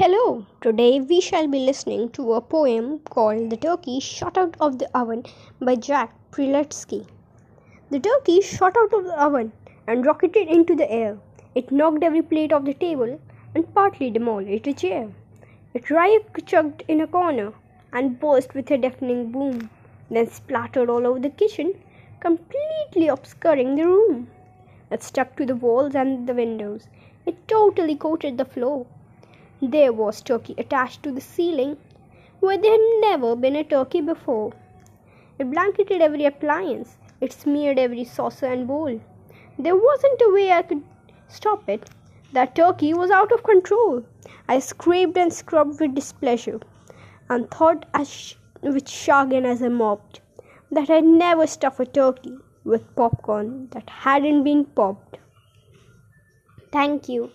Hello, today we shall be listening to a poem called The Turkey Shot Out of the Oven by Jack Prelutsky. The turkey shot out of the oven and rocketed into the air. It knocked every plate off the table and partly demolished a chair. It chugged in a corner and burst with a deafening boom, then splattered all over the kitchen, completely obscuring the room. It stuck to the walls and the windows. It totally coated the floor there was turkey attached to the ceiling, where there had never been a turkey before. It blanketed every appliance, it smeared every saucer and bowl. There wasn't a way I could stop it. That turkey was out of control. I scraped and scrubbed with displeasure, and thought as with chagrin as I mopped that I'd never stuff a turkey with popcorn that hadn't been popped. Thank you.